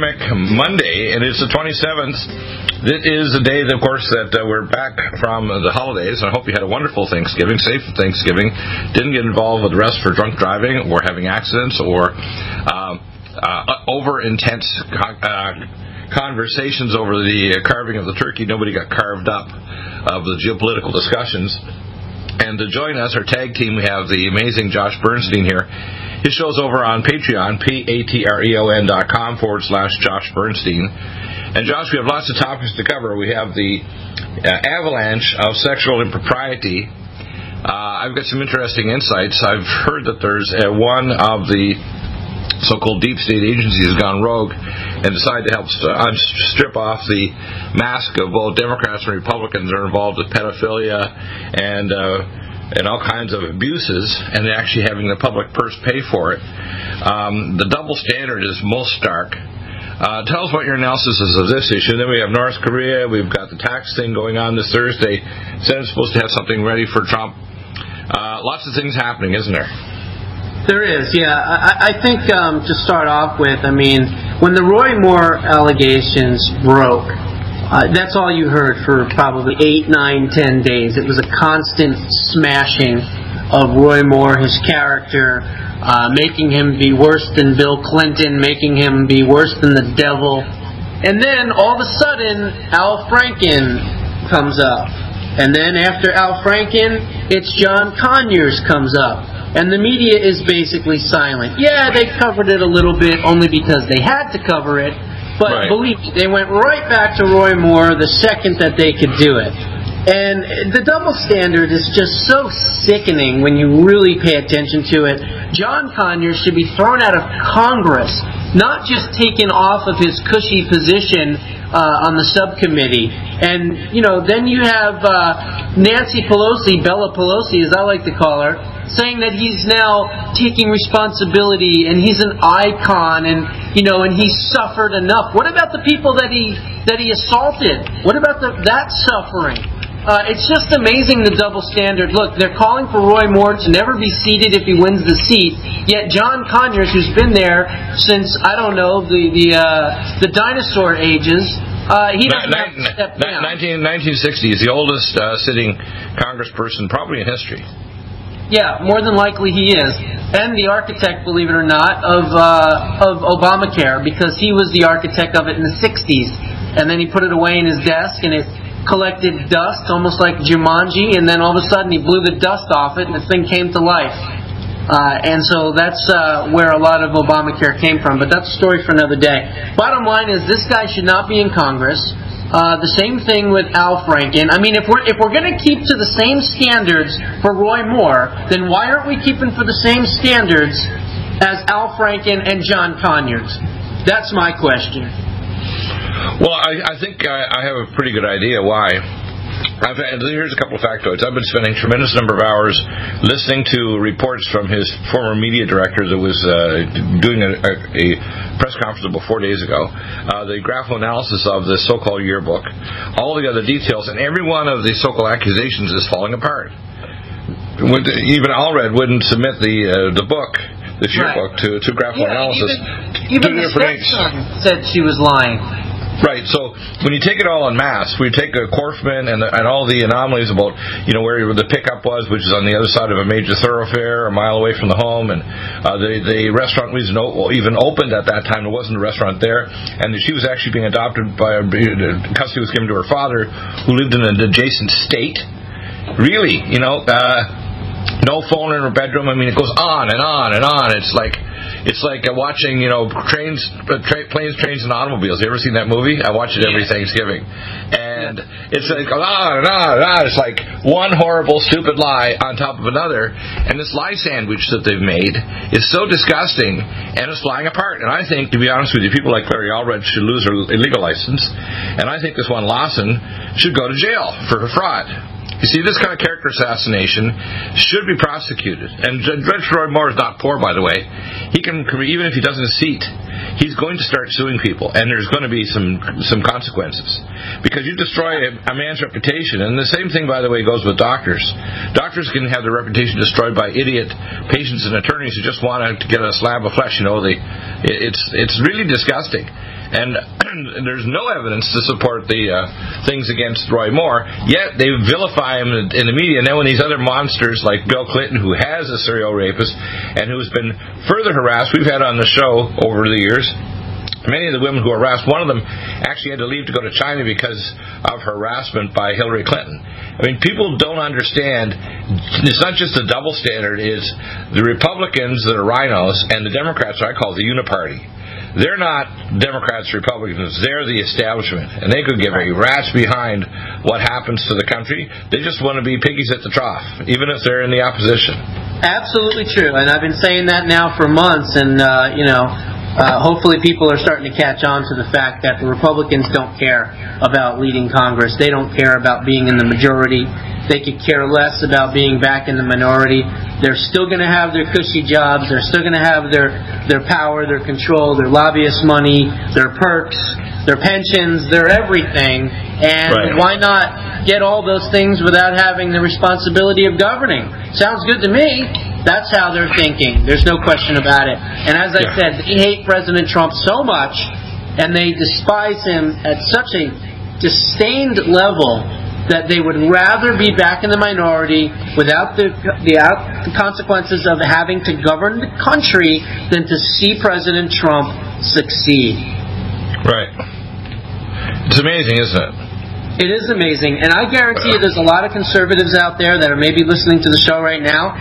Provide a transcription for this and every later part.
Dynamic Monday, and it's the 27th. This is the day, of course, that uh, we're back from the holidays. I hope you had a wonderful Thanksgiving, safe Thanksgiving. Didn't get involved with the rest for drunk driving or having accidents or uh, uh, over intense uh, conversations over the carving of the turkey. Nobody got carved up of the geopolitical discussions. And to join us, our tag team, we have the amazing Josh Bernstein here. His show's over on Patreon, P-A-T-R-E-O-N dot com forward slash Josh Bernstein. And Josh, we have lots of topics to cover. We have the uh, avalanche of sexual impropriety. Uh, I've got some interesting insights. I've heard that there's uh, one of the so-called deep state agencies has gone rogue and decided to help st- strip off the mask of both Democrats and Republicans are involved with pedophilia and uh, and all kinds of abuses, and actually having the public purse pay for it. Um, the double standard is most stark. Uh, tell us what your analysis is of this issue. Then we have North Korea. We've got the tax thing going on this Thursday. Senate's supposed to have something ready for Trump. Uh, lots of things happening, isn't there? There is, yeah. I, I think um, to start off with, I mean, when the Roy Moore allegations broke, uh, that's all you heard for probably eight, nine, ten days. It was a constant smashing of Roy Moore, his character, uh, making him be worse than Bill Clinton, making him be worse than the devil. And then all of a sudden, Al Franken comes up. And then after Al Franken, it's John Conyers comes up and the media is basically silent. Yeah, they covered it a little bit only because they had to cover it, but right. believe me, they went right back to Roy Moore the second that they could do it. And the double standard is just so sickening when you really pay attention to it. John Conyers should be thrown out of Congress, not just taken off of his cushy position uh, on the subcommittee. And, you know, then you have uh, Nancy Pelosi, Bella Pelosi, as I like to call her, saying that he's now taking responsibility and he's an icon and you know and he's suffered enough. What about the people that he that he assaulted? What about the, that suffering? Uh, it's just amazing the double standard. Look, they're calling for Roy Moore to never be seated if he wins the seat. Yet John Conyers, who's been there since I don't know the the uh, the dinosaur ages, uh, he doesn't have to step down. 19, 1960 is the oldest uh, sitting congressperson probably in history. Yeah, more than likely he is, and the architect, believe it or not, of uh, of Obamacare because he was the architect of it in the '60s, and then he put it away in his desk, and it collected dust, almost like Jumanji, and then all of a sudden he blew the dust off it, and the thing came to life. Uh, and so that's uh, where a lot of Obamacare came from. But that's a story for another day. Bottom line is this guy should not be in Congress. Uh, the same thing with Al Franken. I mean, if we're if we're going to keep to the same standards for Roy Moore, then why aren't we keeping for the same standards as Al Franken and John Conyers? That's my question. Well, I, I think I, I have a pretty good idea why. Here's a couple of factoids. I've been spending a tremendous number of hours listening to reports from his former media director that was uh, doing a, a, press conference about four days ago. Uh, the graphical analysis of the so-called yearbook, all the other details, and every one of the so-called accusations is falling apart. Even Allred wouldn't submit the uh, the book this yearbook right. to to graphical yeah, analysis. Even, even the stepson said she was lying. Right. So when you take it all en masse, we take a Corfman and, and all the anomalies about you know where the pickup was, which is on the other side of a major thoroughfare, a mile away from the home, and uh, the the restaurant was no, even opened at that time. There wasn't a restaurant there, and she was actually being adopted by a custody was given to her father, who lived in an adjacent state. Really, you know. Uh, no phone in her bedroom. I mean, it goes on and on and on. It's like it's like uh, watching, you know, trains, uh, tra- planes, trains, and automobiles. You ever seen that movie? I watch it every yeah. Thanksgiving, and it's like on and on. It's like one horrible, stupid lie on top of another, and this lie sandwich that they've made is so disgusting, and it's flying apart. And I think, to be honest with you, people like Gloria Allred should lose her illegal license, and I think this one Lawson should go to jail for her fraud. You see, this kind of character assassination should be prosecuted. And Judge Roy Moore is not poor, by the way. He can, even if he doesn't seat, he's going to start suing people, and there's going to be some some consequences because you destroy a, a man's reputation. And the same thing, by the way, goes with doctors. Doctors can have their reputation destroyed by idiot patients and attorneys who just want to get a slab of flesh. You know, they, it's it's really disgusting and there's no evidence to support the uh, things against Roy Moore. Yet they vilify him in the media. And then when these other monsters like Bill Clinton, who has a serial rapist and who's been further harassed, we've had on the show over the years. Many of the women who were harassed, one of them actually had to leave to go to China because of harassment by Hillary Clinton. I mean, people don't understand. It's not just a double standard. Is the Republicans that are RINOs and the Democrats, I call the Uniparty they're not Democrats, Republicans. They're the establishment, and they could give a rat's behind what happens to the country. They just want to be piggies at the trough, even if they're in the opposition. Absolutely true, and I've been saying that now for months, and uh, you know. Uh, hopefully, people are starting to catch on to the fact that the Republicans don't care about leading Congress. They don't care about being in the majority. They could care less about being back in the minority. They're still going to have their cushy jobs. They're still going to have their, their power, their control, their lobbyist money, their perks, their pensions, their everything. And right. why not get all those things without having the responsibility of governing? Sounds good to me. That's how they're thinking. There's no question about it. And as I yeah. said, they hate President Trump so much and they despise him at such a disdained level that they would rather be back in the minority without the, the, out, the consequences of having to govern the country than to see President Trump succeed. Right. It's amazing, isn't it? It is amazing, and I guarantee you, there's a lot of conservatives out there that are maybe listening to the show right now,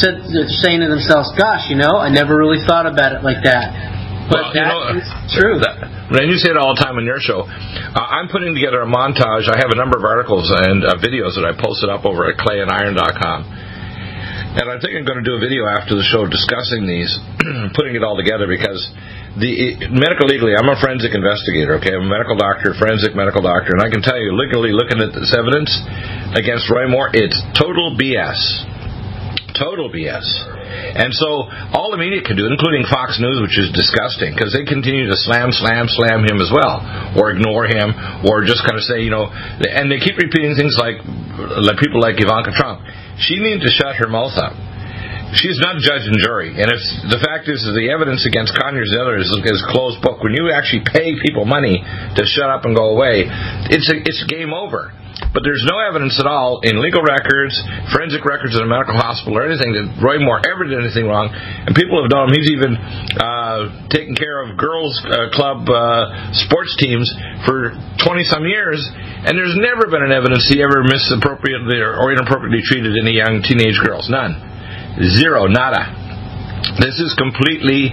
said, saying to themselves, "Gosh, you know, I never really thought about it like that." But well, that know, is true. That, and you say it all the time on your show. Uh, I'm putting together a montage. I have a number of articles and uh, videos that I posted up over at clayandiron.com. And I think I'm going to do a video after the show discussing these, putting it all together because the medical legally, I'm a forensic investigator. Okay, I'm a medical doctor, forensic medical doctor, and I can tell you, legally looking at this evidence against Roy Moore, it's total BS. Total BS. And so all the media can do, including Fox News, which is disgusting, because they continue to slam, slam, slam him as well, or ignore him, or just kind of say, you know, and they keep repeating things like, like people like Ivanka Trump. She needs to shut her mouth up. She's not a judge and jury, and if the fact is that the evidence against Conyers and others is, is closed book, when you actually pay people money to shut up and go away, it's a, it's game over. But there's no evidence at all in legal records, forensic records in a medical hospital, or anything that Roy Moore ever did anything wrong. And people have known him. He's even uh, taken care of girls' uh, club uh, sports teams for 20 some years, and there's never been an evidence he ever misappropriately or, or inappropriately treated any young teenage girls. None. Zero. Nada. This is completely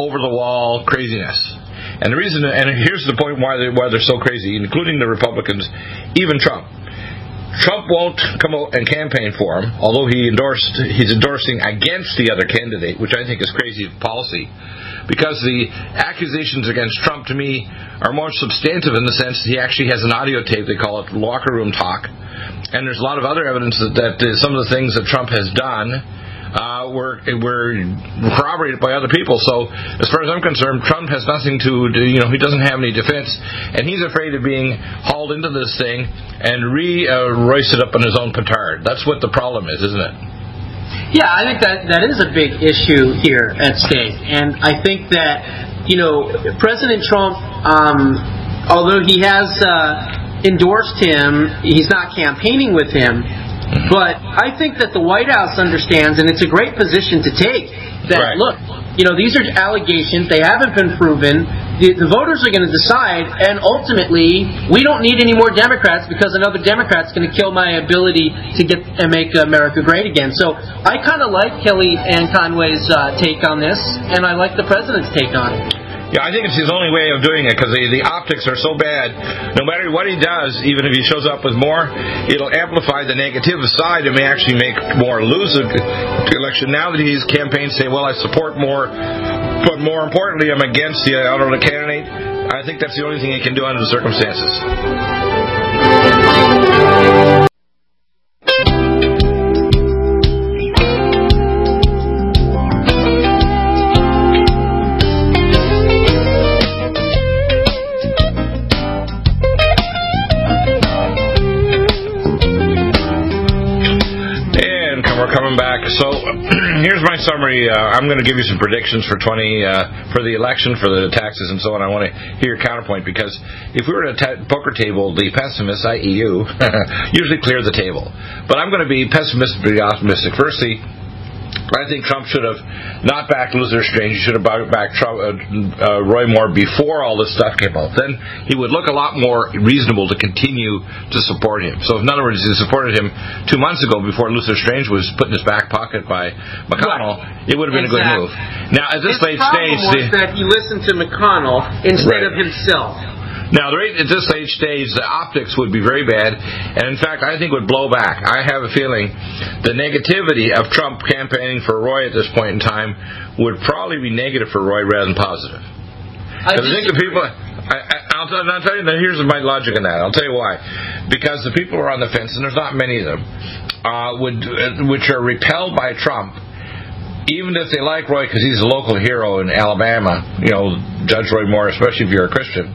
over the wall craziness. And the reason, and here's the point why, they, why they're so crazy, including the Republicans, even Trump. Trump won't come out and campaign for him, although he endorsed he's endorsing against the other candidate, which I think is crazy policy. Because the accusations against Trump to me are more substantive in the sense that he actually has an audio tape, they call it locker room talk. And there's a lot of other evidence that, that uh, some of the things that Trump has done uh, were were corroborated by other people. So, as far as I'm concerned, Trump has nothing to do. You know, he doesn't have any defense, and he's afraid of being hauled into this thing and re uh, roisted up on his own petard. That's what the problem is, isn't it? Yeah, I think that that is a big issue here at stake, and I think that you know President Trump, um, although he has uh, endorsed him, he's not campaigning with him. But I think that the White House understands, and it's a great position to take, that Right. look, you know, these are allegations, they haven't been proven. The, the voters are going to decide, and ultimately, we don't need any more Democrats because another Democrat's going to kill my ability to get and make America great again. So I kind of like Kellyanne Conway's uh, take on this, and I like the president's take on it. Yeah, I think it's his only way of doing it because the, the optics are so bad. No matter what he does, even if he shows up with Moore, it'll amplify the negative side and may actually make Moore lose the election. Now that he's campaigned saying, well, I support Moore, but more importantly, I'm against the other candidate, I think that's the only thing he can do under the circumstances. So here's my summary. Uh, I'm going to give you some predictions for 20 uh, for the election, for the taxes, and so on. I want to hear your counterpoint because if we were at a poker table, the pessimists, i.e., you, usually clear the table. But I'm going to be pessimistic, optimistic. Firstly. I think Trump should have not backed Luther Strange. He should have backed Trump, uh, uh, Roy Moore before all this stuff came out. Then he would look a lot more reasonable to continue to support him. So, in other words, he supported him two months ago before Luther Strange was put in his back pocket by McConnell. It would have been a good move. Now, at this His late stage, the- that he listened to McConnell instead Right. of himself. Now, at this late stage, the optics would be very bad, and in fact, I think would blow back. I have a feeling the negativity of Trump campaigning for Roy at this point in time would probably be negative for Roy rather than positive. I I think the people. I, I, I'll, tell, I'll tell you. Here's my logic on that. I'll tell you why. Because the people who are on the fence, and there's not many of them, uh, would uh, which are repelled by Trump, even if they like Roy because he's a local hero in Alabama. You know, Judge Roy Moore, especially if you're a Christian,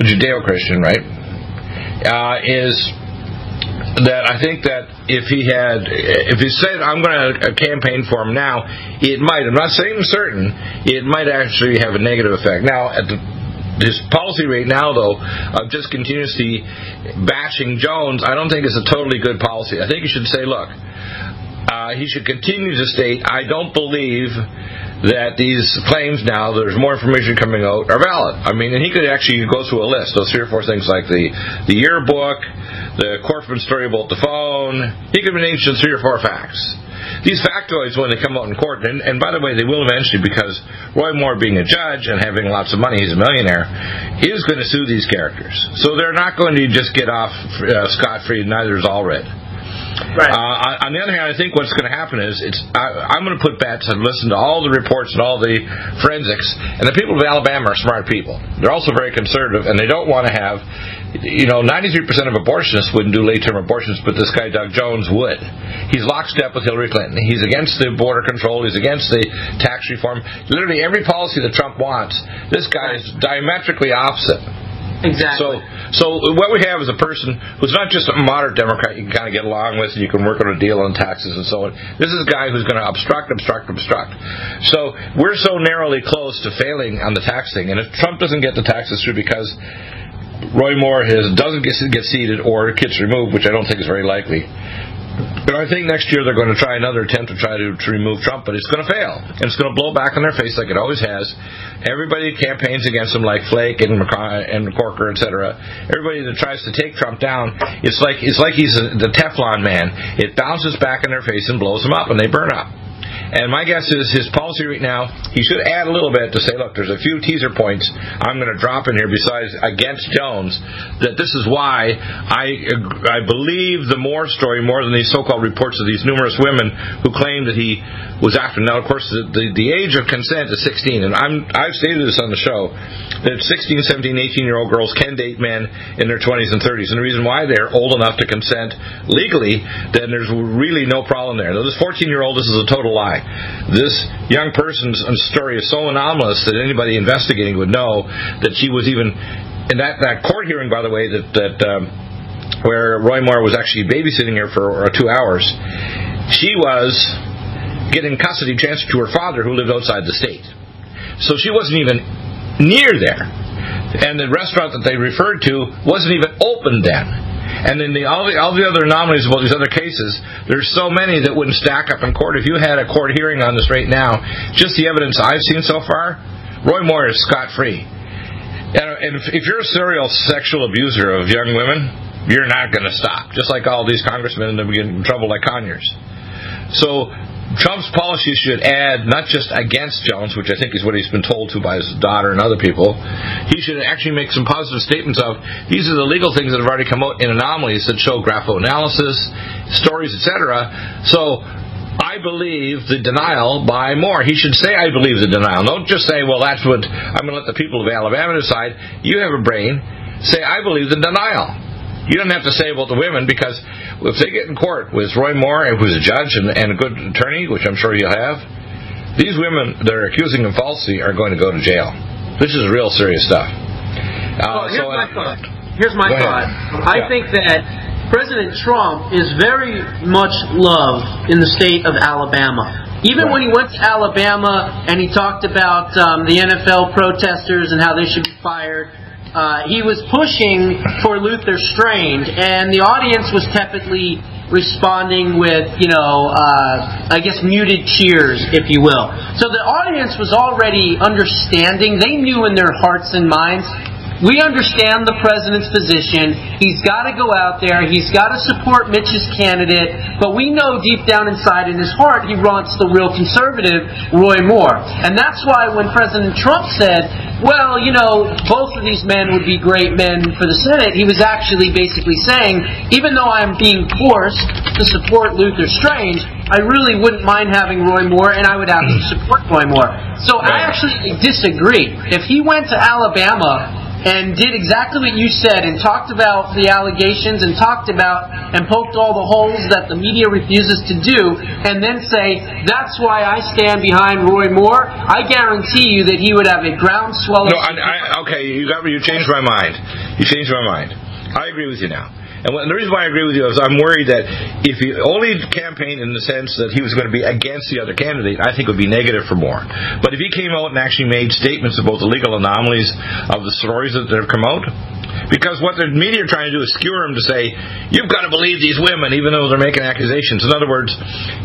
Judeo-Christian, right? Uh, is that I think that if he had, if he said, I'm going to campaign for him now, it might, I'm not saying certain, it might actually have a negative effect. Now, at the, his policy right now, though, of just continuously bashing Jones, I don't think is a totally good policy. I think you should say, look, uh, he should continue to state, I don't believe that these claims now, there's more information coming out, are valid. I mean, and he could actually go through a list, those three or four things like the, the yearbook, the Corfman story about the phone. He could just three or four facts. These factoids, when they come out in court, and, and by the way, they will eventually because Roy Moore, being a judge and having lots of money, he's a millionaire, is going to sue these characters. So they're not going to just get off uh, scot free, neither is Allred. Right. Uh, on the other hand, I think what's going to happen is it's I, I'm going to put bets and listen to all the reports and all the forensics. And the people of Alabama are smart people. They're also very conservative, and they don't want to have, you know, 93% of abortionists wouldn't do late-term abortions, but this guy Doug Jones would. He's lockstep with Hillary Clinton. He's against the border control. He's against the tax reform. Literally every policy that Trump wants, this guy is diametrically opposite. exactly. So, so what we have is a person who's not just a moderate Democrat you can kind of get along with and you can work on a deal on taxes and so on. This is a guy who's going to obstruct, obstruct, obstruct. So we're so narrowly close to failing on the tax thing. And if Trump doesn't get the taxes through because Roy Moore has, doesn't get, get seated or gets removed, which I don't think is very likely, but I think next year they're going to try another attempt to try to, to remove Trump, but it's going to fail. And it's going to blow back in their face like it always has. Everybody campaigns against him, like Flake and, McCon- and Corker, etc. Everybody that tries to take Trump down, it's like it's like he's the Teflon man. It bounces back in their face and blows them up, and they burn up. And my guess is his policy right now, he should add a little bit to say, look, there's a few teaser points I'm going to drop in here besides against Jones, that this is why I I believe the Moore story more than these so-called reports of these numerous women who claim that he was after. Now, of course, the, the, the age of consent is 16, and I'm I've stated this on the show that 16, 17, 18 year old girls can date men in their 20s and 30s, and the reason why they're old enough to consent legally, then there's really no problem there. Now, this 14 year old, this is a total lie. This young person's story is so anomalous that anybody investigating would know that she was even in that that court hearing, by the way, that that. Um, where Roy Moore was actually babysitting her for two hours, she was getting custody transferred to her father who lived outside the state. So she wasn't even near there. And the restaurant that they referred to wasn't even open then. And then the, all, the, all the other anomalies about these other cases, there's so many that wouldn't stack up in court. If you had a court hearing on this right now, just the evidence I've seen so far, Roy Moore is scot free. And, if, if you're a serial sexual abuser of young women, you're not going to stop. Just like all these congressmen that we get in trouble like Conyers. So Trump's policies should add not just against Jones, which I think is what he's been told to by his daughter and other people. He should actually make some positive statements of these are the legal things that have already come out in anomalies that show graphoanalysis, stories, etc. So I believe the denial by Moore. He should say, I believe the denial. Don't just say, well, that's what I'm going to let the people of Alabama decide. You have a brain. Say, I believe the denial. You don't have to say about the women because if they get in court with Roy Moore, who's a judge and, and a good attorney, which I'm sure he'll have, these women that are accusing him falsely are going to go to jail. This is real serious stuff. Uh, well, here's so, my thought. Here's my thought. I yeah. think that President Trump is very much loved in the state of Alabama. Even right. when he went to Alabama and he talked about um, the NFL protesters and how they should be fired, uh, he was pushing for Luther Strange, and the audience was tepidly responding with, you know, uh, I guess muted cheers, if you will. So the audience was already understanding. They knew in their hearts and minds we understand the president's position. He's got to go out there. He's got to support Mitch's candidate. But we know deep down inside in his heart he wants the real conservative, Roy Moore. And that's why when President Trump said, well, you know, both of these men would be great men for the Senate, he was actually basically saying, even though I'm being forced to support Luther Strange, I really wouldn't mind having Roy Moore, and I would actually support Roy Moore. So I actually disagree. If he went to Alabama and did exactly what you said and talked about the allegations and talked about and poked all the holes that the media refuses to do and then say, that's why I stand behind Roy Moore, I guarantee you that he would have a groundswell. No, I, I, okay, you got you changed my mind. You changed my mind. I agree with you now. And the reason why I agree with you is I'm worried that if he only campaigned in the sense that he was going to be against the other candidate, I think it would be negative for Moore. But if he came out and actually made statements about the legal anomalies of the stories that have come out, because what the media are trying to do is skewer him to say, you've got to believe these women, even though they're making accusations. In other words,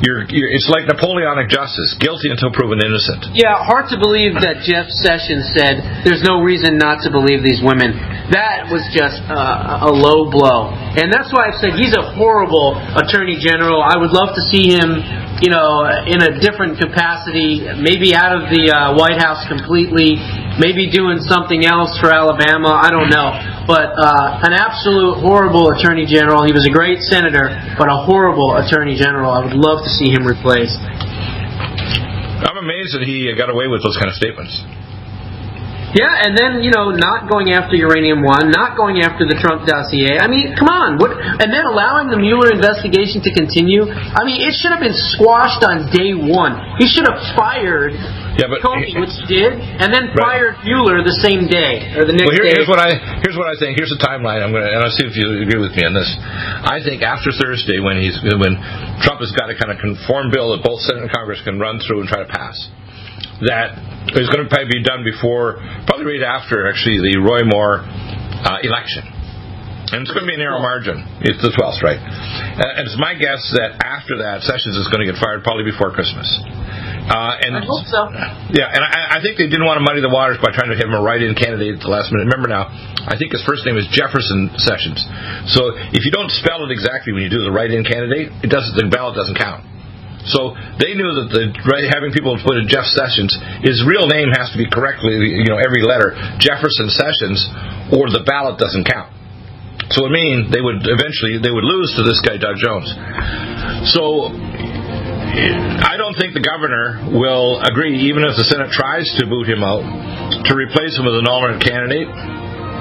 you're, you're, it's like Napoleonic justice, guilty until proven innocent. Yeah, hard to believe that Jeff Sessions said there's no reason not to believe these women. That was just uh, a low blow. And that's why I've said he's a horrible attorney general. I would love to see him, you know, in a different capacity, maybe out of the uh, White House completely, maybe doing something else for Alabama. I don't know. But uh, an absolute horrible attorney general. He was a great senator, but a horrible attorney general. I would love to see him replaced. I'm amazed that he got away with those kind of statements. Yeah, and then you know, not going after Uranium One, not going after the Trump dossier. I mean, come on, what? And then allowing the Mueller investigation to continue. I mean, it should have been squashed on day one. He should have fired yeah, but Comey, which he did, and then fired right. Mueller the same day or the next day. well, here, day. Here's what I here's what I think. Here's the timeline. I'm gonna and I'll see if you agree with me on this. I think after Thursday, when he's when Trump has got a kind of conform bill that both Senate and Congress can run through and try to pass that is going to probably be done before, probably right after actually the Roy Moore uh, election. And it's going to be a narrow margin. It's the 12th, right? Uh, and it's my guess that after that, Sessions is going to get fired probably before Christmas. Uh, and I hope so. Yeah, and I, I, think they didn't want to muddy the waters by trying to have him a write-in candidate at the last minute. Remember now, I think his first name is Jefferson Sessions. So if you don't spell it exactly when you do the write-in candidate, it doesn't the ballot doesn't count. So they knew that the right, having people put in Jeff Sessions, his real name has to be correctly, you know, every letter Jefferson Sessions, or the ballot doesn't count. So it mean they would eventually they would lose to this guy Doug Jones. So I don't think the governor will agree, even if the Senate tries to boot him out, to replace him with an alternate candidate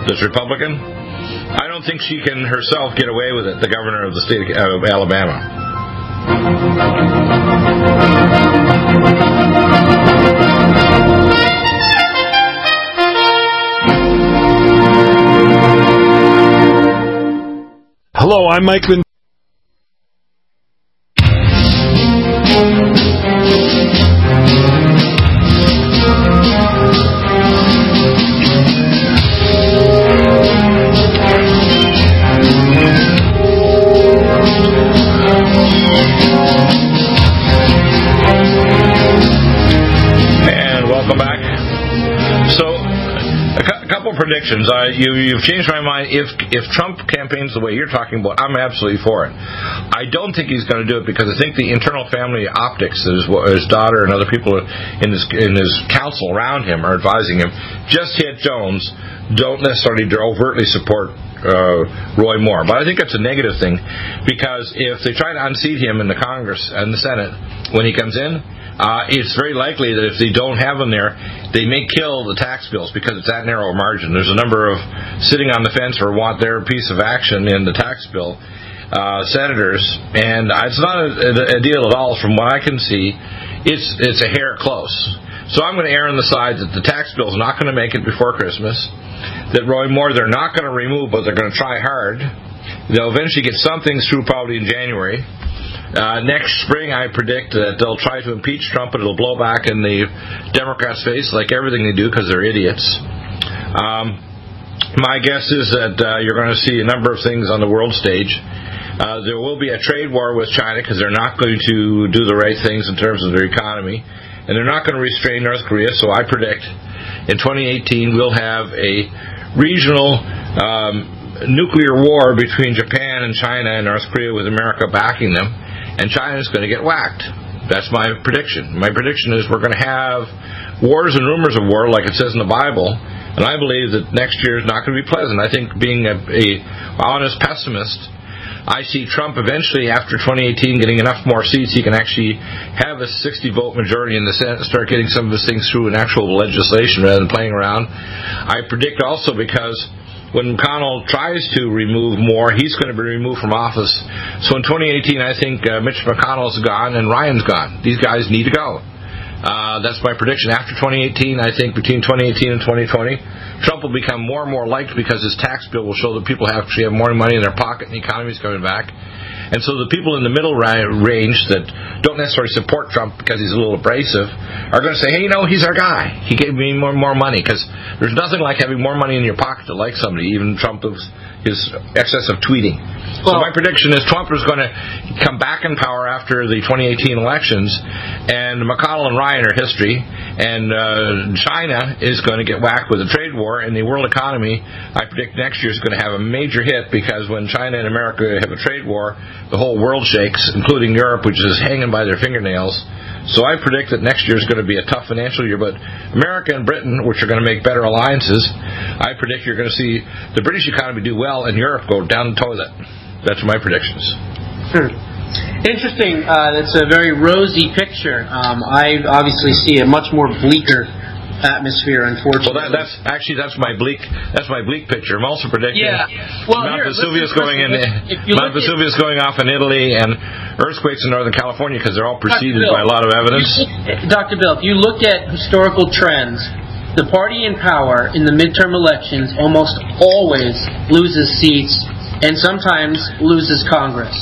that's Republican. I don't think she can herself get away with it, the governor of the state of Alabama. Hello, I'm Mike you, you've changed my mind. If if Trump campaigns the way you're talking about, I'm absolutely for it. I don't think he's going to do it because I think the internal family optics that his, his daughter and other people in his in his council around him are advising him. Just hit Jones. Don't necessarily overtly support uh, Roy Moore. But I think that's a negative thing because if they try to unseat him in the Congress and the Senate when he comes in, uh, it's very likely that if they don't have him there, they may kill the tax bills because it's that narrow a margin. There's a number of sitting on the fence or want their piece of action in the tax bill uh, senators, and it's not a, a deal at all from what I can see. It's it's a hair close. So I'm going to err on the side that the tax bill is not going to make it before Christmas. That Roy Moore they're not going to remove, but they're going to try hard. They'll eventually get some things through probably in January. Uh, next spring, I predict that they'll try to impeach Trump, and it'll blow back in the Democrats' face, like everything they do, because they're idiots. Um, my guess is that uh, you're going to see a number of things on the world stage. Uh, there will be a trade war with China because they're not going to do the right things in terms of their economy, and they're not going to restrain North Korea. So I predict in 2018 we'll have a regional um, nuclear war between Japan and China and North Korea with America backing them, and China is going to get whacked. That's my prediction. My prediction is we're going to have wars and rumors of war, like it says in the Bible, and I believe that next year is not going to be pleasant. I think, being a, a honest pessimist, I see Trump eventually, after 2018, getting enough more seats, he can actually have a 60 vote majority in the Senate and start getting some of his things through in actual legislation rather than playing around. I predict also because when McConnell tries to remove Moore, he's going to be removed from office. So in 2018, I think uh, Mitch McConnell's gone and Ryan's gone. These guys need to go. Uh, that's my prediction. After 2018, I think between 2018 and 2020, Trump will become more and more liked because his tax bill will show that people actually have more money in their pocket and the economy is coming back. And so the people in the middle range that don't necessarily support Trump because he's a little abrasive are going to say, hey, you know, he's our guy. He gave me more more money because there's nothing like having more money in your pocket to like somebody, even Trump his excessive tweeting. so my prediction is Trump is going to come back in power after the 2018 elections, and McConnell and Ryan are history, and uh, China is going to get whacked with a trade war, and the world economy, I predict next year is going to have a major hit because when China and America have a trade war, the whole world shakes, including Europe, which is hanging by their fingernails. So I predict that next year is going to be a tough financial year, but America and Britain, which are going to make better alliances, I predict you're going to see the British economy do well and Europe go down the toilet. That's my predictions. Interesting. Uh, that's a very rosy picture. Um, I obviously see a much more bleaker atmosphere, Well, unfortunately. that, that's actually that's my bleak that's my bleak picture. I'm also predicting Yeah. Well, Mount here, Vesuvius going in listen, if you Mount look at- Vesuvius going off in Italy and earthquakes in Northern California because they're all preceded Bill, by a lot of evidence. Dr. Bill, if you look at historical trends, the party in power in the midterm elections almost always loses seats and sometimes loses Congress.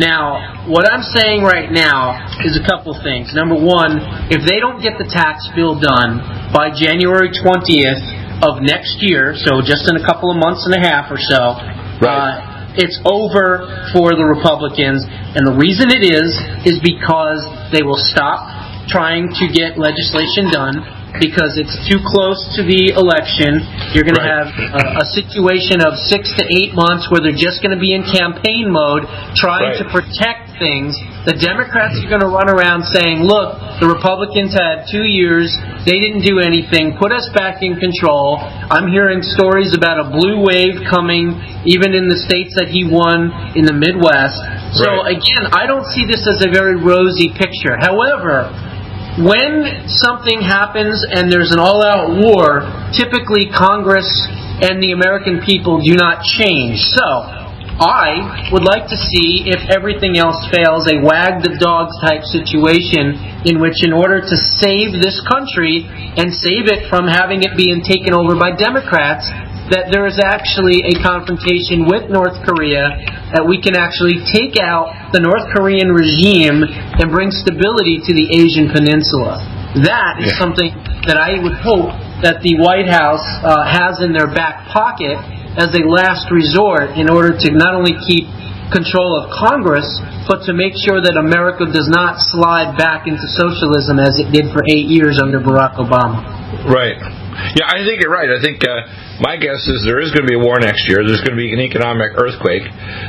Now, what I'm saying right now is a couple things. Number one, if they don't get the tax bill done by January 20th of next year, so just in a couple of months and a half or so, Right. uh, it's over for the Republicans. And the reason it is, is because they will stop trying to get legislation done because it's too close to the election. You're going Right. to have a, a situation of six to eight months where they're just going to be in campaign mode trying Right. to protect things, the Democrats are going to run around saying, look, the Republicans had two years, they didn't do anything, put us back in control. I'm hearing stories about a blue wave coming, even in the states that he won in the Midwest. So, Right. again, I don't see this as a very rosy picture. However, when something happens and there's an all out war, typically Congress and the American people do not change. So, I would like to see if everything else fails, a wag the dogs type situation in which, in order to save this country and save it from having it being taken over by Democrats, that there is actually a confrontation with North Korea, that we can actually take out the North Korean regime and bring stability to the Asian Peninsula. That is Yeah. something that I would hope that the White House uh, has in their back pocket as a last resort in order to not only keep control of Congress, but to make sure that America does not slide back into socialism as it did for eight years under Barack Obama. Right. Yeah, I think you're right. I think uh, my guess is there is going to be a war next year. There's going to be an economic earthquake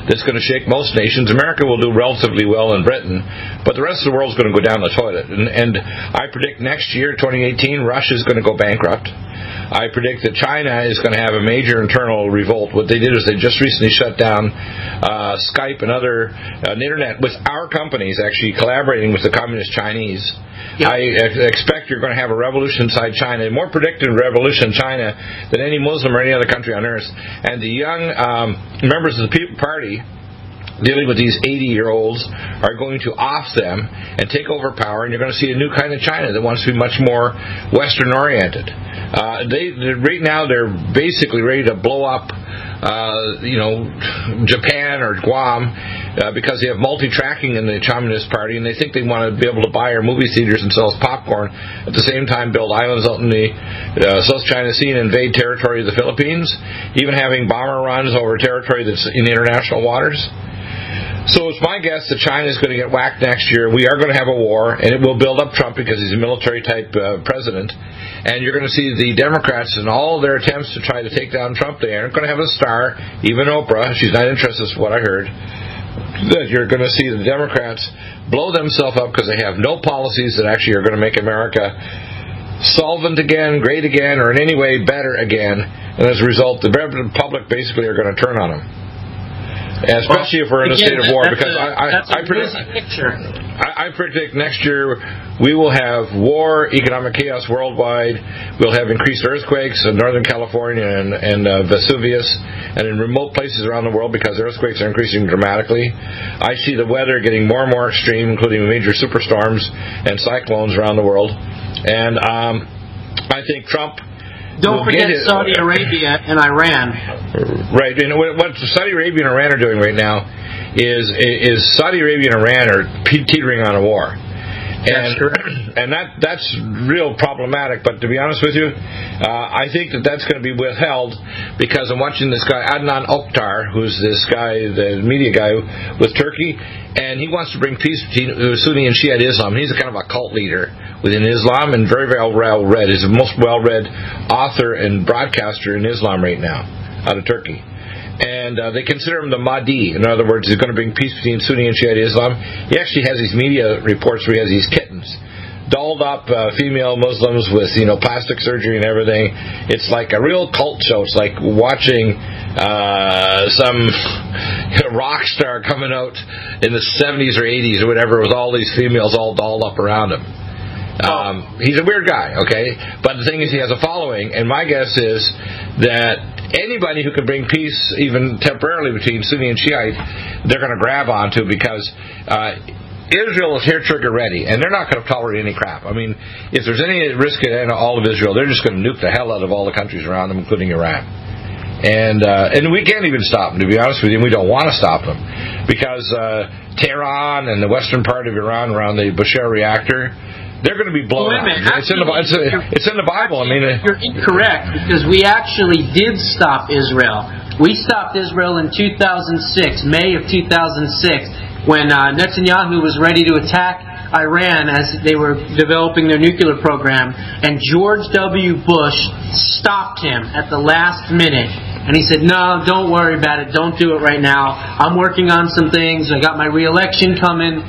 that's going to shake most nations. America will do relatively well in Britain, but the rest of the world is going to go down the toilet. And, and I predict next year, 2018, Russia is going to go bankrupt. I predict that China is going to have a major internal revolt. What they did is they just recently shut down uh, Skype and other uh, internet with our companies actually collaborating with the communist Chinese. Yeah. I ex- expect you're going to have a revolution inside China, a more predicted revolution in China than any Muslim or any other country on earth. And the young um, members of the People Party dealing with these 80 year olds are going to off them and take over power, and you're going to see a new kind of China that wants to be much more Western oriented. Uh, they right now they're basically ready to blow up. Uh, you know, Japan or Guam, uh, because they have multi-tracking in the Communist Party, and they think they want to be able to buy our movie theaters and sell us popcorn. At the same time, build islands out in the uh, South China Sea and invade territory of the Philippines, even having bomber runs over territory that's in international waters. So it's my guess that China is going to get whacked next year. We are going to have a war, and it will build up Trump because he's a military type uh, president. And you're going to see the Democrats and all their attempts to try to take down Trump. They aren't going to have a star. Even Oprah, she's not interested, is what I heard. That you're going to see the Democrats blow themselves up because they have no policies that actually are going to make America solvent again, great again, or in any way better again. And as a result, the public basically are going to turn on them. Especially if we're in a Again, state of war, because a- I, I, that's a I predict picture. I, I predict next year we will have war, economic chaos worldwide. We'll have increased earthquakes in Northern California and, and uh, Vesuvius, and in remote places around the world because earthquakes are increasing dramatically. I see the weather getting more and more extreme, including major superstorms and cyclones around the world. And um, I think Trump. Don't will forget Saudi Arabia and Iran. Right. and what, what Saudi Arabia and Iran are doing right now is is Saudi Arabia and Iran are teetering on a war. And, That's correct. and that that's real problematic. But to be honest with you, uh, I think that that's going to be withheld because I'm watching this guy Adnan Oktar, who's this guy, the media guy with Turkey, and he wants to bring peace between Sunni and Shiite Islam. He's a kind of a cult leader within Islam and very very well read. He's the most well read author and broadcaster in Islam right now out of Turkey. And uh, they consider him the Mahdi. In other words, he's going to bring peace between Sunni and Shiite Islam. He actually has these media reports where he has these kittens, dolled up uh, female Muslims with you know plastic surgery and everything. It's like a real cult show. It's like watching uh, some rock star coming out in the 70s or 80s or whatever with all these females all dolled up around him. Um, he's a weird guy, okay? But the thing is, he has a following, and my guess is that anybody who can bring peace, even temporarily, between Sunni and Shiite, they're going to grab onto because uh, Israel is hair trigger ready, and they're not going to tolerate any crap. I mean, if there's any risk in all of Israel, they're just going to nuke the hell out of all the countries around them, including Iran. And uh, and we can't even stop them. To be honest with you, we don't want to stop them because uh, Tehran and the western part of Iran around the Bushehr reactor, they're going to be blown a up. minute. It's in the it's, Actually, it's in the Bible. I mean, uh, You're incorrect because we actually did stop Israel. We stopped Israel in 2006, May of 2006, when uh, Netanyahu was ready to attack Iran as they were developing their nuclear program, and George W. Bush stopped him at the last minute. And he said, no, don't worry about it. Don't do it right now. I'm working on some things. I got my reelection coming.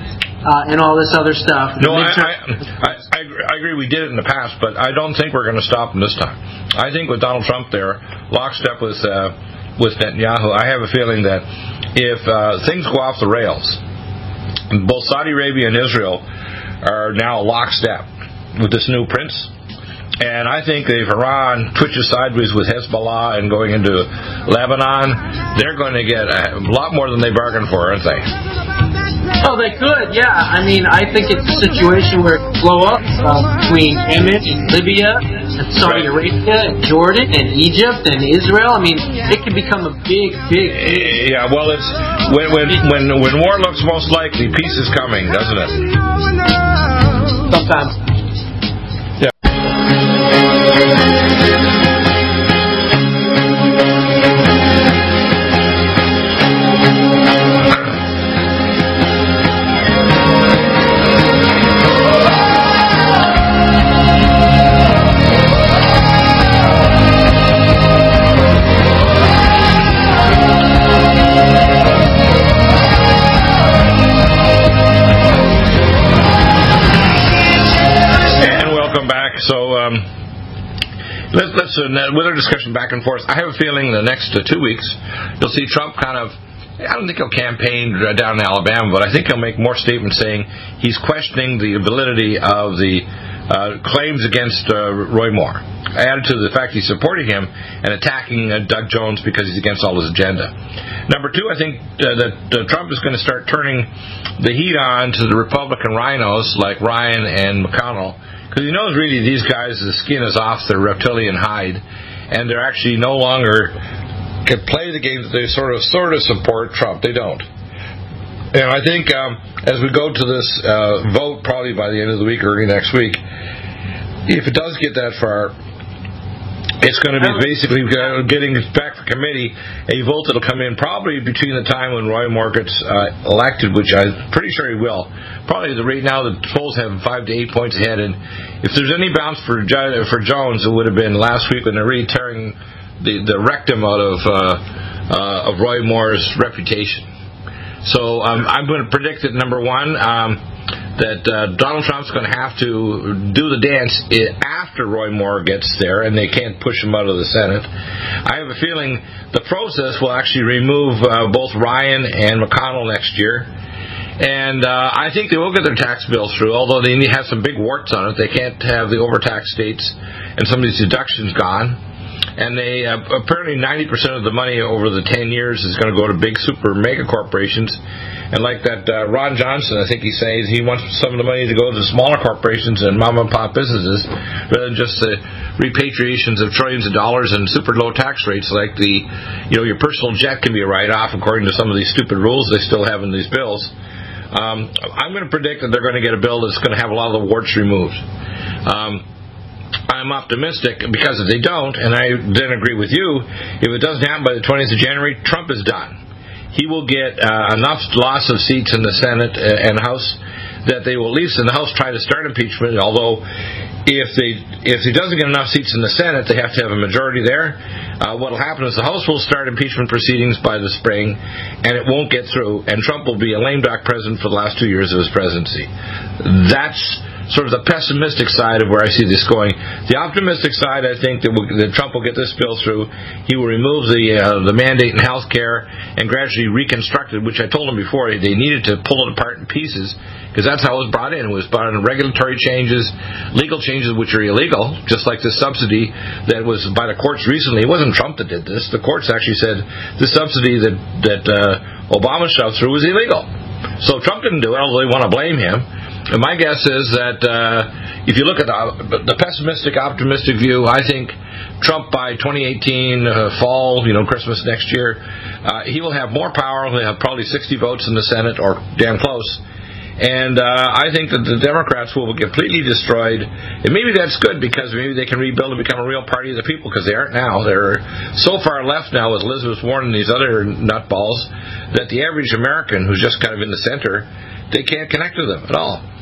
Uh, and all this other stuff. No, I, I, I, I agree. We did it in the past, but I don't think we're going to stop them this time. I think with Donald Trump there, lockstep with uh, with Netanyahu, I have a feeling that if uh, things go off the rails, both Saudi Arabia and Israel are now lockstep with this new prince and I think if Iran twitches sideways with Hezbollah and going into Lebanon, they're going to get a lot more than they bargained for, aren't they? Oh, they could, yeah. I mean, I think it's a situation where it could blow up uh, between Yemen and Libya and Saudi. Arabia and Jordan and Egypt and Israel. I mean, it could become a big, big. big yeah, well, it's when when when when war looks most likely, peace is coming, doesn't it? Sometimes. Our discussion back and forth, I have a feeling in the next uh, two weeks you'll see Trump kind of. I don't think he'll campaign down in Alabama, but I think he'll make more statements saying he's questioning the validity of the uh, claims against uh, Roy Moore, added to the fact he's supporting him and attacking uh, Doug Jones because he's against all his agenda. Number two, I think uh, that uh, Trump is going to start turning the heat on to the Republican rhinos like Ryan and McConnell because he knows really these guys, the skin is off their reptilian hide, and they're actually no longer can play the game that they sort of sort of support Trump. They don't. And I think um, as we go to this uh, vote, probably by the end of the week or early next week, if it does get that far, it's going to be basically getting back for committee a vote that'll come in probably between the time when Roy Moore gets uh, elected, which I'm pretty sure he will. Probably the right now the polls have five to eight points ahead, and if there's any bounce for for Jones, it would have been last week when they're really tearing the the rectum out of uh, uh, of Roy Moore's reputation. So um, I'm going to predict that number one. Um, that uh, Donald Trump's going to have to do the dance after Roy Moore gets there, and they can't push him out of the Senate. I have a feeling the process will actually remove uh, both Ryan and McConnell next year. And uh, I think they will get their tax bill through, although they need to have some big warts on it. They can't have the overtaxed states and some of these deductions gone and they uh, apparently 90% of the money over the 10 years is going to go to big super mega corporations. And like that uh, Ron Johnson I think he says he wants some of the money to go to smaller corporations and mom and pop businesses rather than just the repatriations of trillions of dollars and super low tax rates like the you know your personal jet can be a write off according to some of these stupid rules they still have in these bills. Um, I'm going to predict that they're going to get a bill that's going to have a lot of the warts removed. Um, I'm optimistic because if they don't, and I then agree with you, if it doesn't happen by the 20th of January, Trump is done. He will get uh, enough loss of seats in the Senate uh, and House that they will at least in the House try to start impeachment. Although, if they if he doesn't get enough seats in the Senate, they have to have a majority there. Uh, what will happen is the House will start impeachment proceedings by the spring, and it won't get through. And Trump will be a lame duck president for the last two years of his presidency. That's sort of the pessimistic side of where I see this going. The optimistic side, I think that, that Trump will get this bill through. He will remove the uh, the mandate in health care and gradually reconstruct it, which I told him before they needed to pull it apart in pieces because that's how it was brought in. It was brought in regulatory changes, legal changes which are illegal, just like this subsidy that was by the courts recently. It wasn't Trump that did this. The courts actually said the subsidy that that uh, Obama shoved through was illegal. So Trump didn't do it, although they want to blame him. And my guess is that uh, if you look at the, the pessimistic, optimistic view, I think Trump by 2018 uh, fall, you know, Christmas next year, uh, he will have more power. He'll have probably 60 votes in the Senate, or damn close. And uh, I think that the Democrats will be completely destroyed. And maybe that's good because maybe they can rebuild and become a real party of the people because they aren't now. They're so far left now with Elizabeth Warren and these other nutballs that the average American who's just kind of in the center, they can't connect with them at all.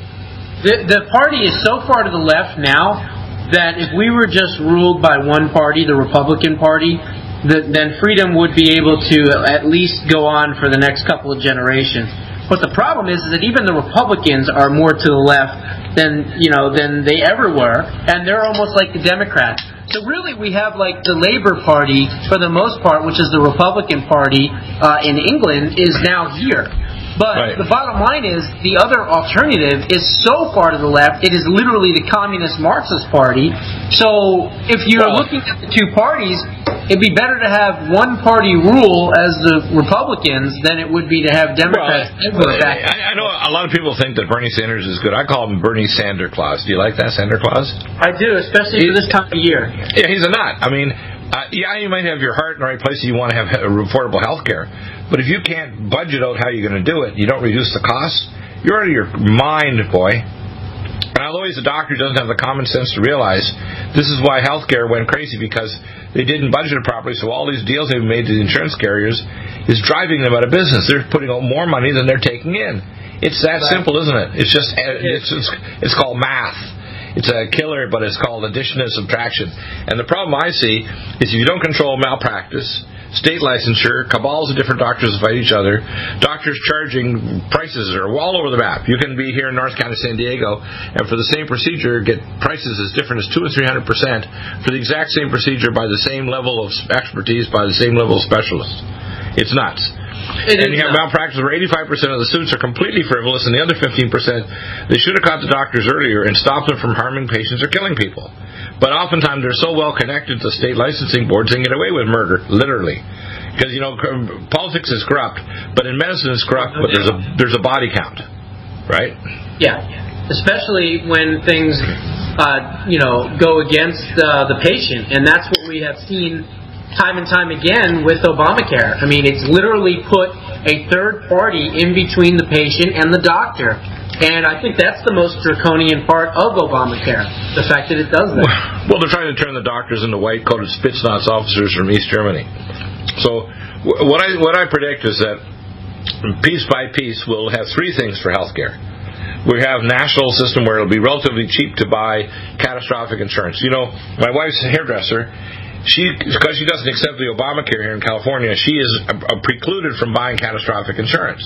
The, the party is so far to the left now that if we were just ruled by one party, the Republican Party, the, then freedom would be able to at least go on for the next couple of generations. But the problem is, is that even the Republicans are more to the left than you know than they ever were, and they're almost like the Democrats. So really, we have like the Labour Party for the most part, which is the Republican Party uh, in England, is now here. But Right. the bottom line is the other alternative is so far to the left, it is literally the Communist Marxist Party. So if you're Well- looking at the two parties, it'd be better to have one party rule as the Republicans than it would be to have Democrats Well, ever back. I, I know a lot of people think that Bernie Sanders is good. I call him Bernie Sander Claus. Do you like that Sander Claus? I do, especially for this time of year. Yeah, he's a nut. I mean, uh, yeah, you might have your heart in the right place. You want to have affordable health care, but if you can't budget out how you're going to do it, you don't reduce the costs. You're out of your mind, boy. And although he's a doctor, he doesn't have the common sense to realize this is why healthcare went crazy because they didn't budget it properly. So all these deals they've made to the insurance carriers is driving them out of business. They're putting out more money than they're taking in. It's that simple, isn't it? It's just uh, it's it's, it's called math. It's a killer, but it's called addition and subtraction. And the problem I see is if you don't control malpractice, state licensure, cabals of different doctors fight each other, doctors charging prices are all over the map. You can be here in North County, San Diego, and for the same procedure get prices as different as two or three hundred percent for the exact same procedure by the same level of expertise, by the same level of specialists. It's nuts. It and you have nuts. malpractice where 85% of the suits are completely frivolous, and the other 15%, they should have caught the doctors earlier and stopped them from harming patients or killing people. But oftentimes they're so well connected to state licensing boards, they can get away with murder, literally. Because, you know, politics is corrupt, but in medicine it's corrupt, but there's a, there's a body count, right? Yeah, especially when things, uh, you know, go against uh, the patient, and that's what we have seen time and time again with Obamacare. I mean, it's literally put a third party in between the patient and the doctor. And I think that's the most draconian part of Obamacare, the fact that it does that. Well, they're trying to turn the doctors into white-coated Spetsnaz officers from East Germany. So, what I what I predict is that piece by piece we'll have three things for healthcare. We have national system where it'll be relatively cheap to buy catastrophic insurance. You know, my wife's a hairdresser. She, because she doesn't accept the Obamacare here in California, she is uh, precluded from buying catastrophic insurance.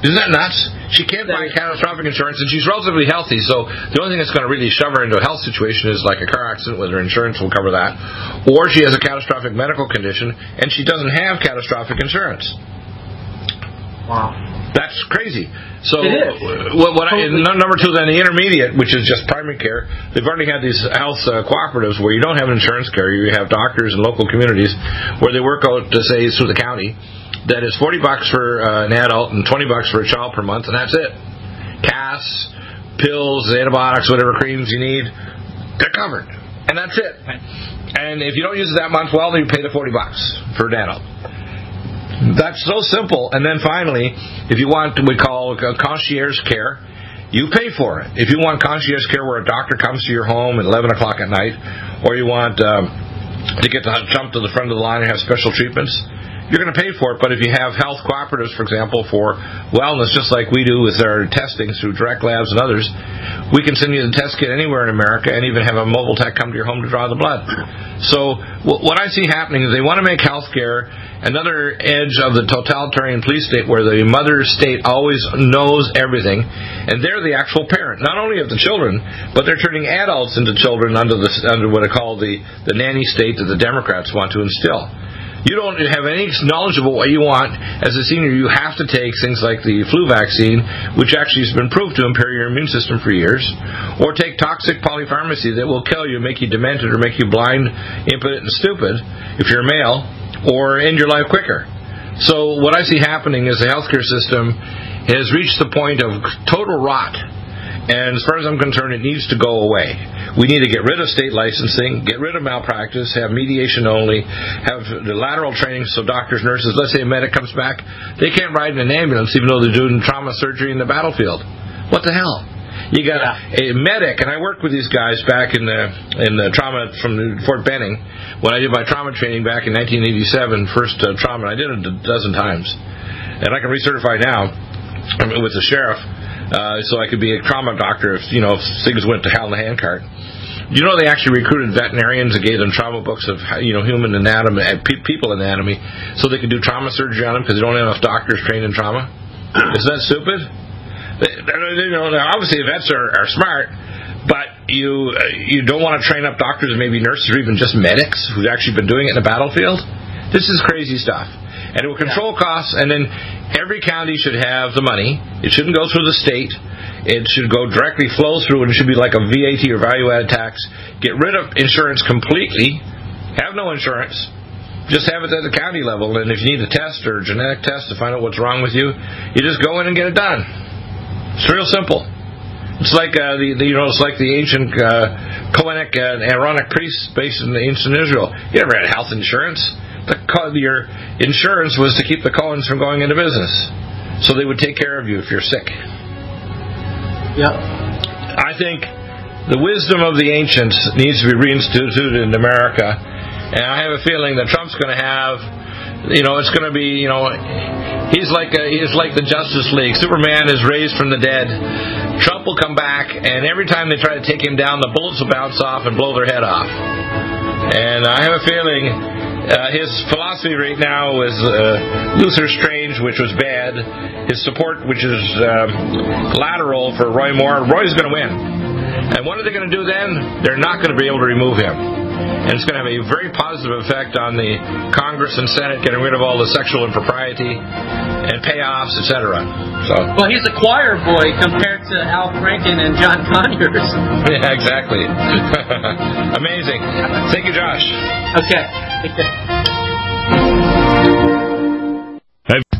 Isn't that nuts? She can't buy catastrophic insurance, and she's relatively healthy. So the only thing that's going to really shove her into a health situation is like a car accident, where her insurance will cover that, or she has a catastrophic medical condition and she doesn't have catastrophic insurance. Wow. That's crazy. So what, what I, number two, then the intermediate, which is just primary care. They've already had these health uh, cooperatives where you don't have an insurance carrier, you have doctors in local communities where they work out to say through the county that is forty bucks for uh, an adult and twenty bucks for a child per month, and that's it. Casts, pills, antibiotics, whatever creams you need, they're covered, and that's it. And if you don't use it that month, well, then you pay the forty bucks for an adult. That's so simple. And then finally, if you want we call uh, concierge care, you pay for it. If you want concierge care where a doctor comes to your home at 11 o'clock at night, or you want um, to get to jump to the front of the line and have special treatments, you're going to pay for it. But if you have health cooperatives, for example, for wellness, just like we do with our testing through direct labs and others, we can send you the test kit anywhere in America and even have a mobile tech come to your home to draw the blood. So what I see happening is they want to make healthcare another edge of the totalitarian police state where the mother state always knows everything and they're the actual parent not only of the children but they're turning adults into children under the under what I call the the nanny state that the democrats want to instill you don't have any knowledge of what you want as a senior you have to take things like the flu vaccine which actually has been proved to impair your immune system for years or take toxic polypharmacy that will kill you make you demented or make you blind impotent and stupid if you're a male or end your life quicker. So what I see happening is the healthcare system has reached the point of total rot. And as far as I'm concerned, it needs to go away. We need to get rid of state licensing, get rid of malpractice, have mediation only, have the lateral training so doctors, nurses, let's say a medic comes back, they can't ride in an ambulance even though they're doing trauma surgery in the battlefield. What the hell? You got a medic, and I worked with these guys back in the in the trauma from Fort Benning when I did my trauma training back in 1987, first uh, trauma. I did it a dozen times, and I can recertify now with the sheriff, uh, so I could be a trauma doctor if you know if things went to hell in the handcart. you know they actually recruited veterinarians and gave them trauma books of you know human anatomy, uh, people anatomy, so they could do trauma surgery on them because they don't have enough doctors trained in trauma. Isn't that stupid? You know, obviously vets are, are smart, but you uh, you don't want to train up doctors and maybe nurses or even just medics who've actually been doing it in the battlefield. This is crazy stuff and it will control costs. And then every county should have the money. It shouldn't go through the state. It should go directly flow through, and it should be like a VAT or value-added tax. Get rid of insurance completely. Have no insurance. Just have it at the county level, and if you need a test or a genetic test to find out what's wrong with you, you just go in and get it done. It's real simple. It's like uh, the, the, you know it's like the ancient uh, and Aaronic priests based in the ancient Israel. You never had health insurance the, your insurance was to keep the Cohens from going into business, so they would take care of you if you're sick. Yep. I think the wisdom of the ancients needs to be reinstituted in America, and I have a feeling that Trump's going to have, you know, it's going to be, you know, he's like a, he's like the Justice League. Superman is raised from the dead. Trump will come back, and every time they try to take him down, the bullets will bounce off and blow their head off. And I have a feeling uh, his philosophy right now is uh, Luther Strange, which was bad. His support, which is uh, lateral for Roy Moore. Roy's going to win. And what are they going to do then? They're not going to be able to remove him. And it's going to have a very positive effect on the Congress and Senate getting rid of all the sexual impropriety and payoffs, etc. So. Well, he's a choir boy compared to Al Franken and John Conyers. Yeah, exactly. Amazing. Thank you, Josh. Okay. Take.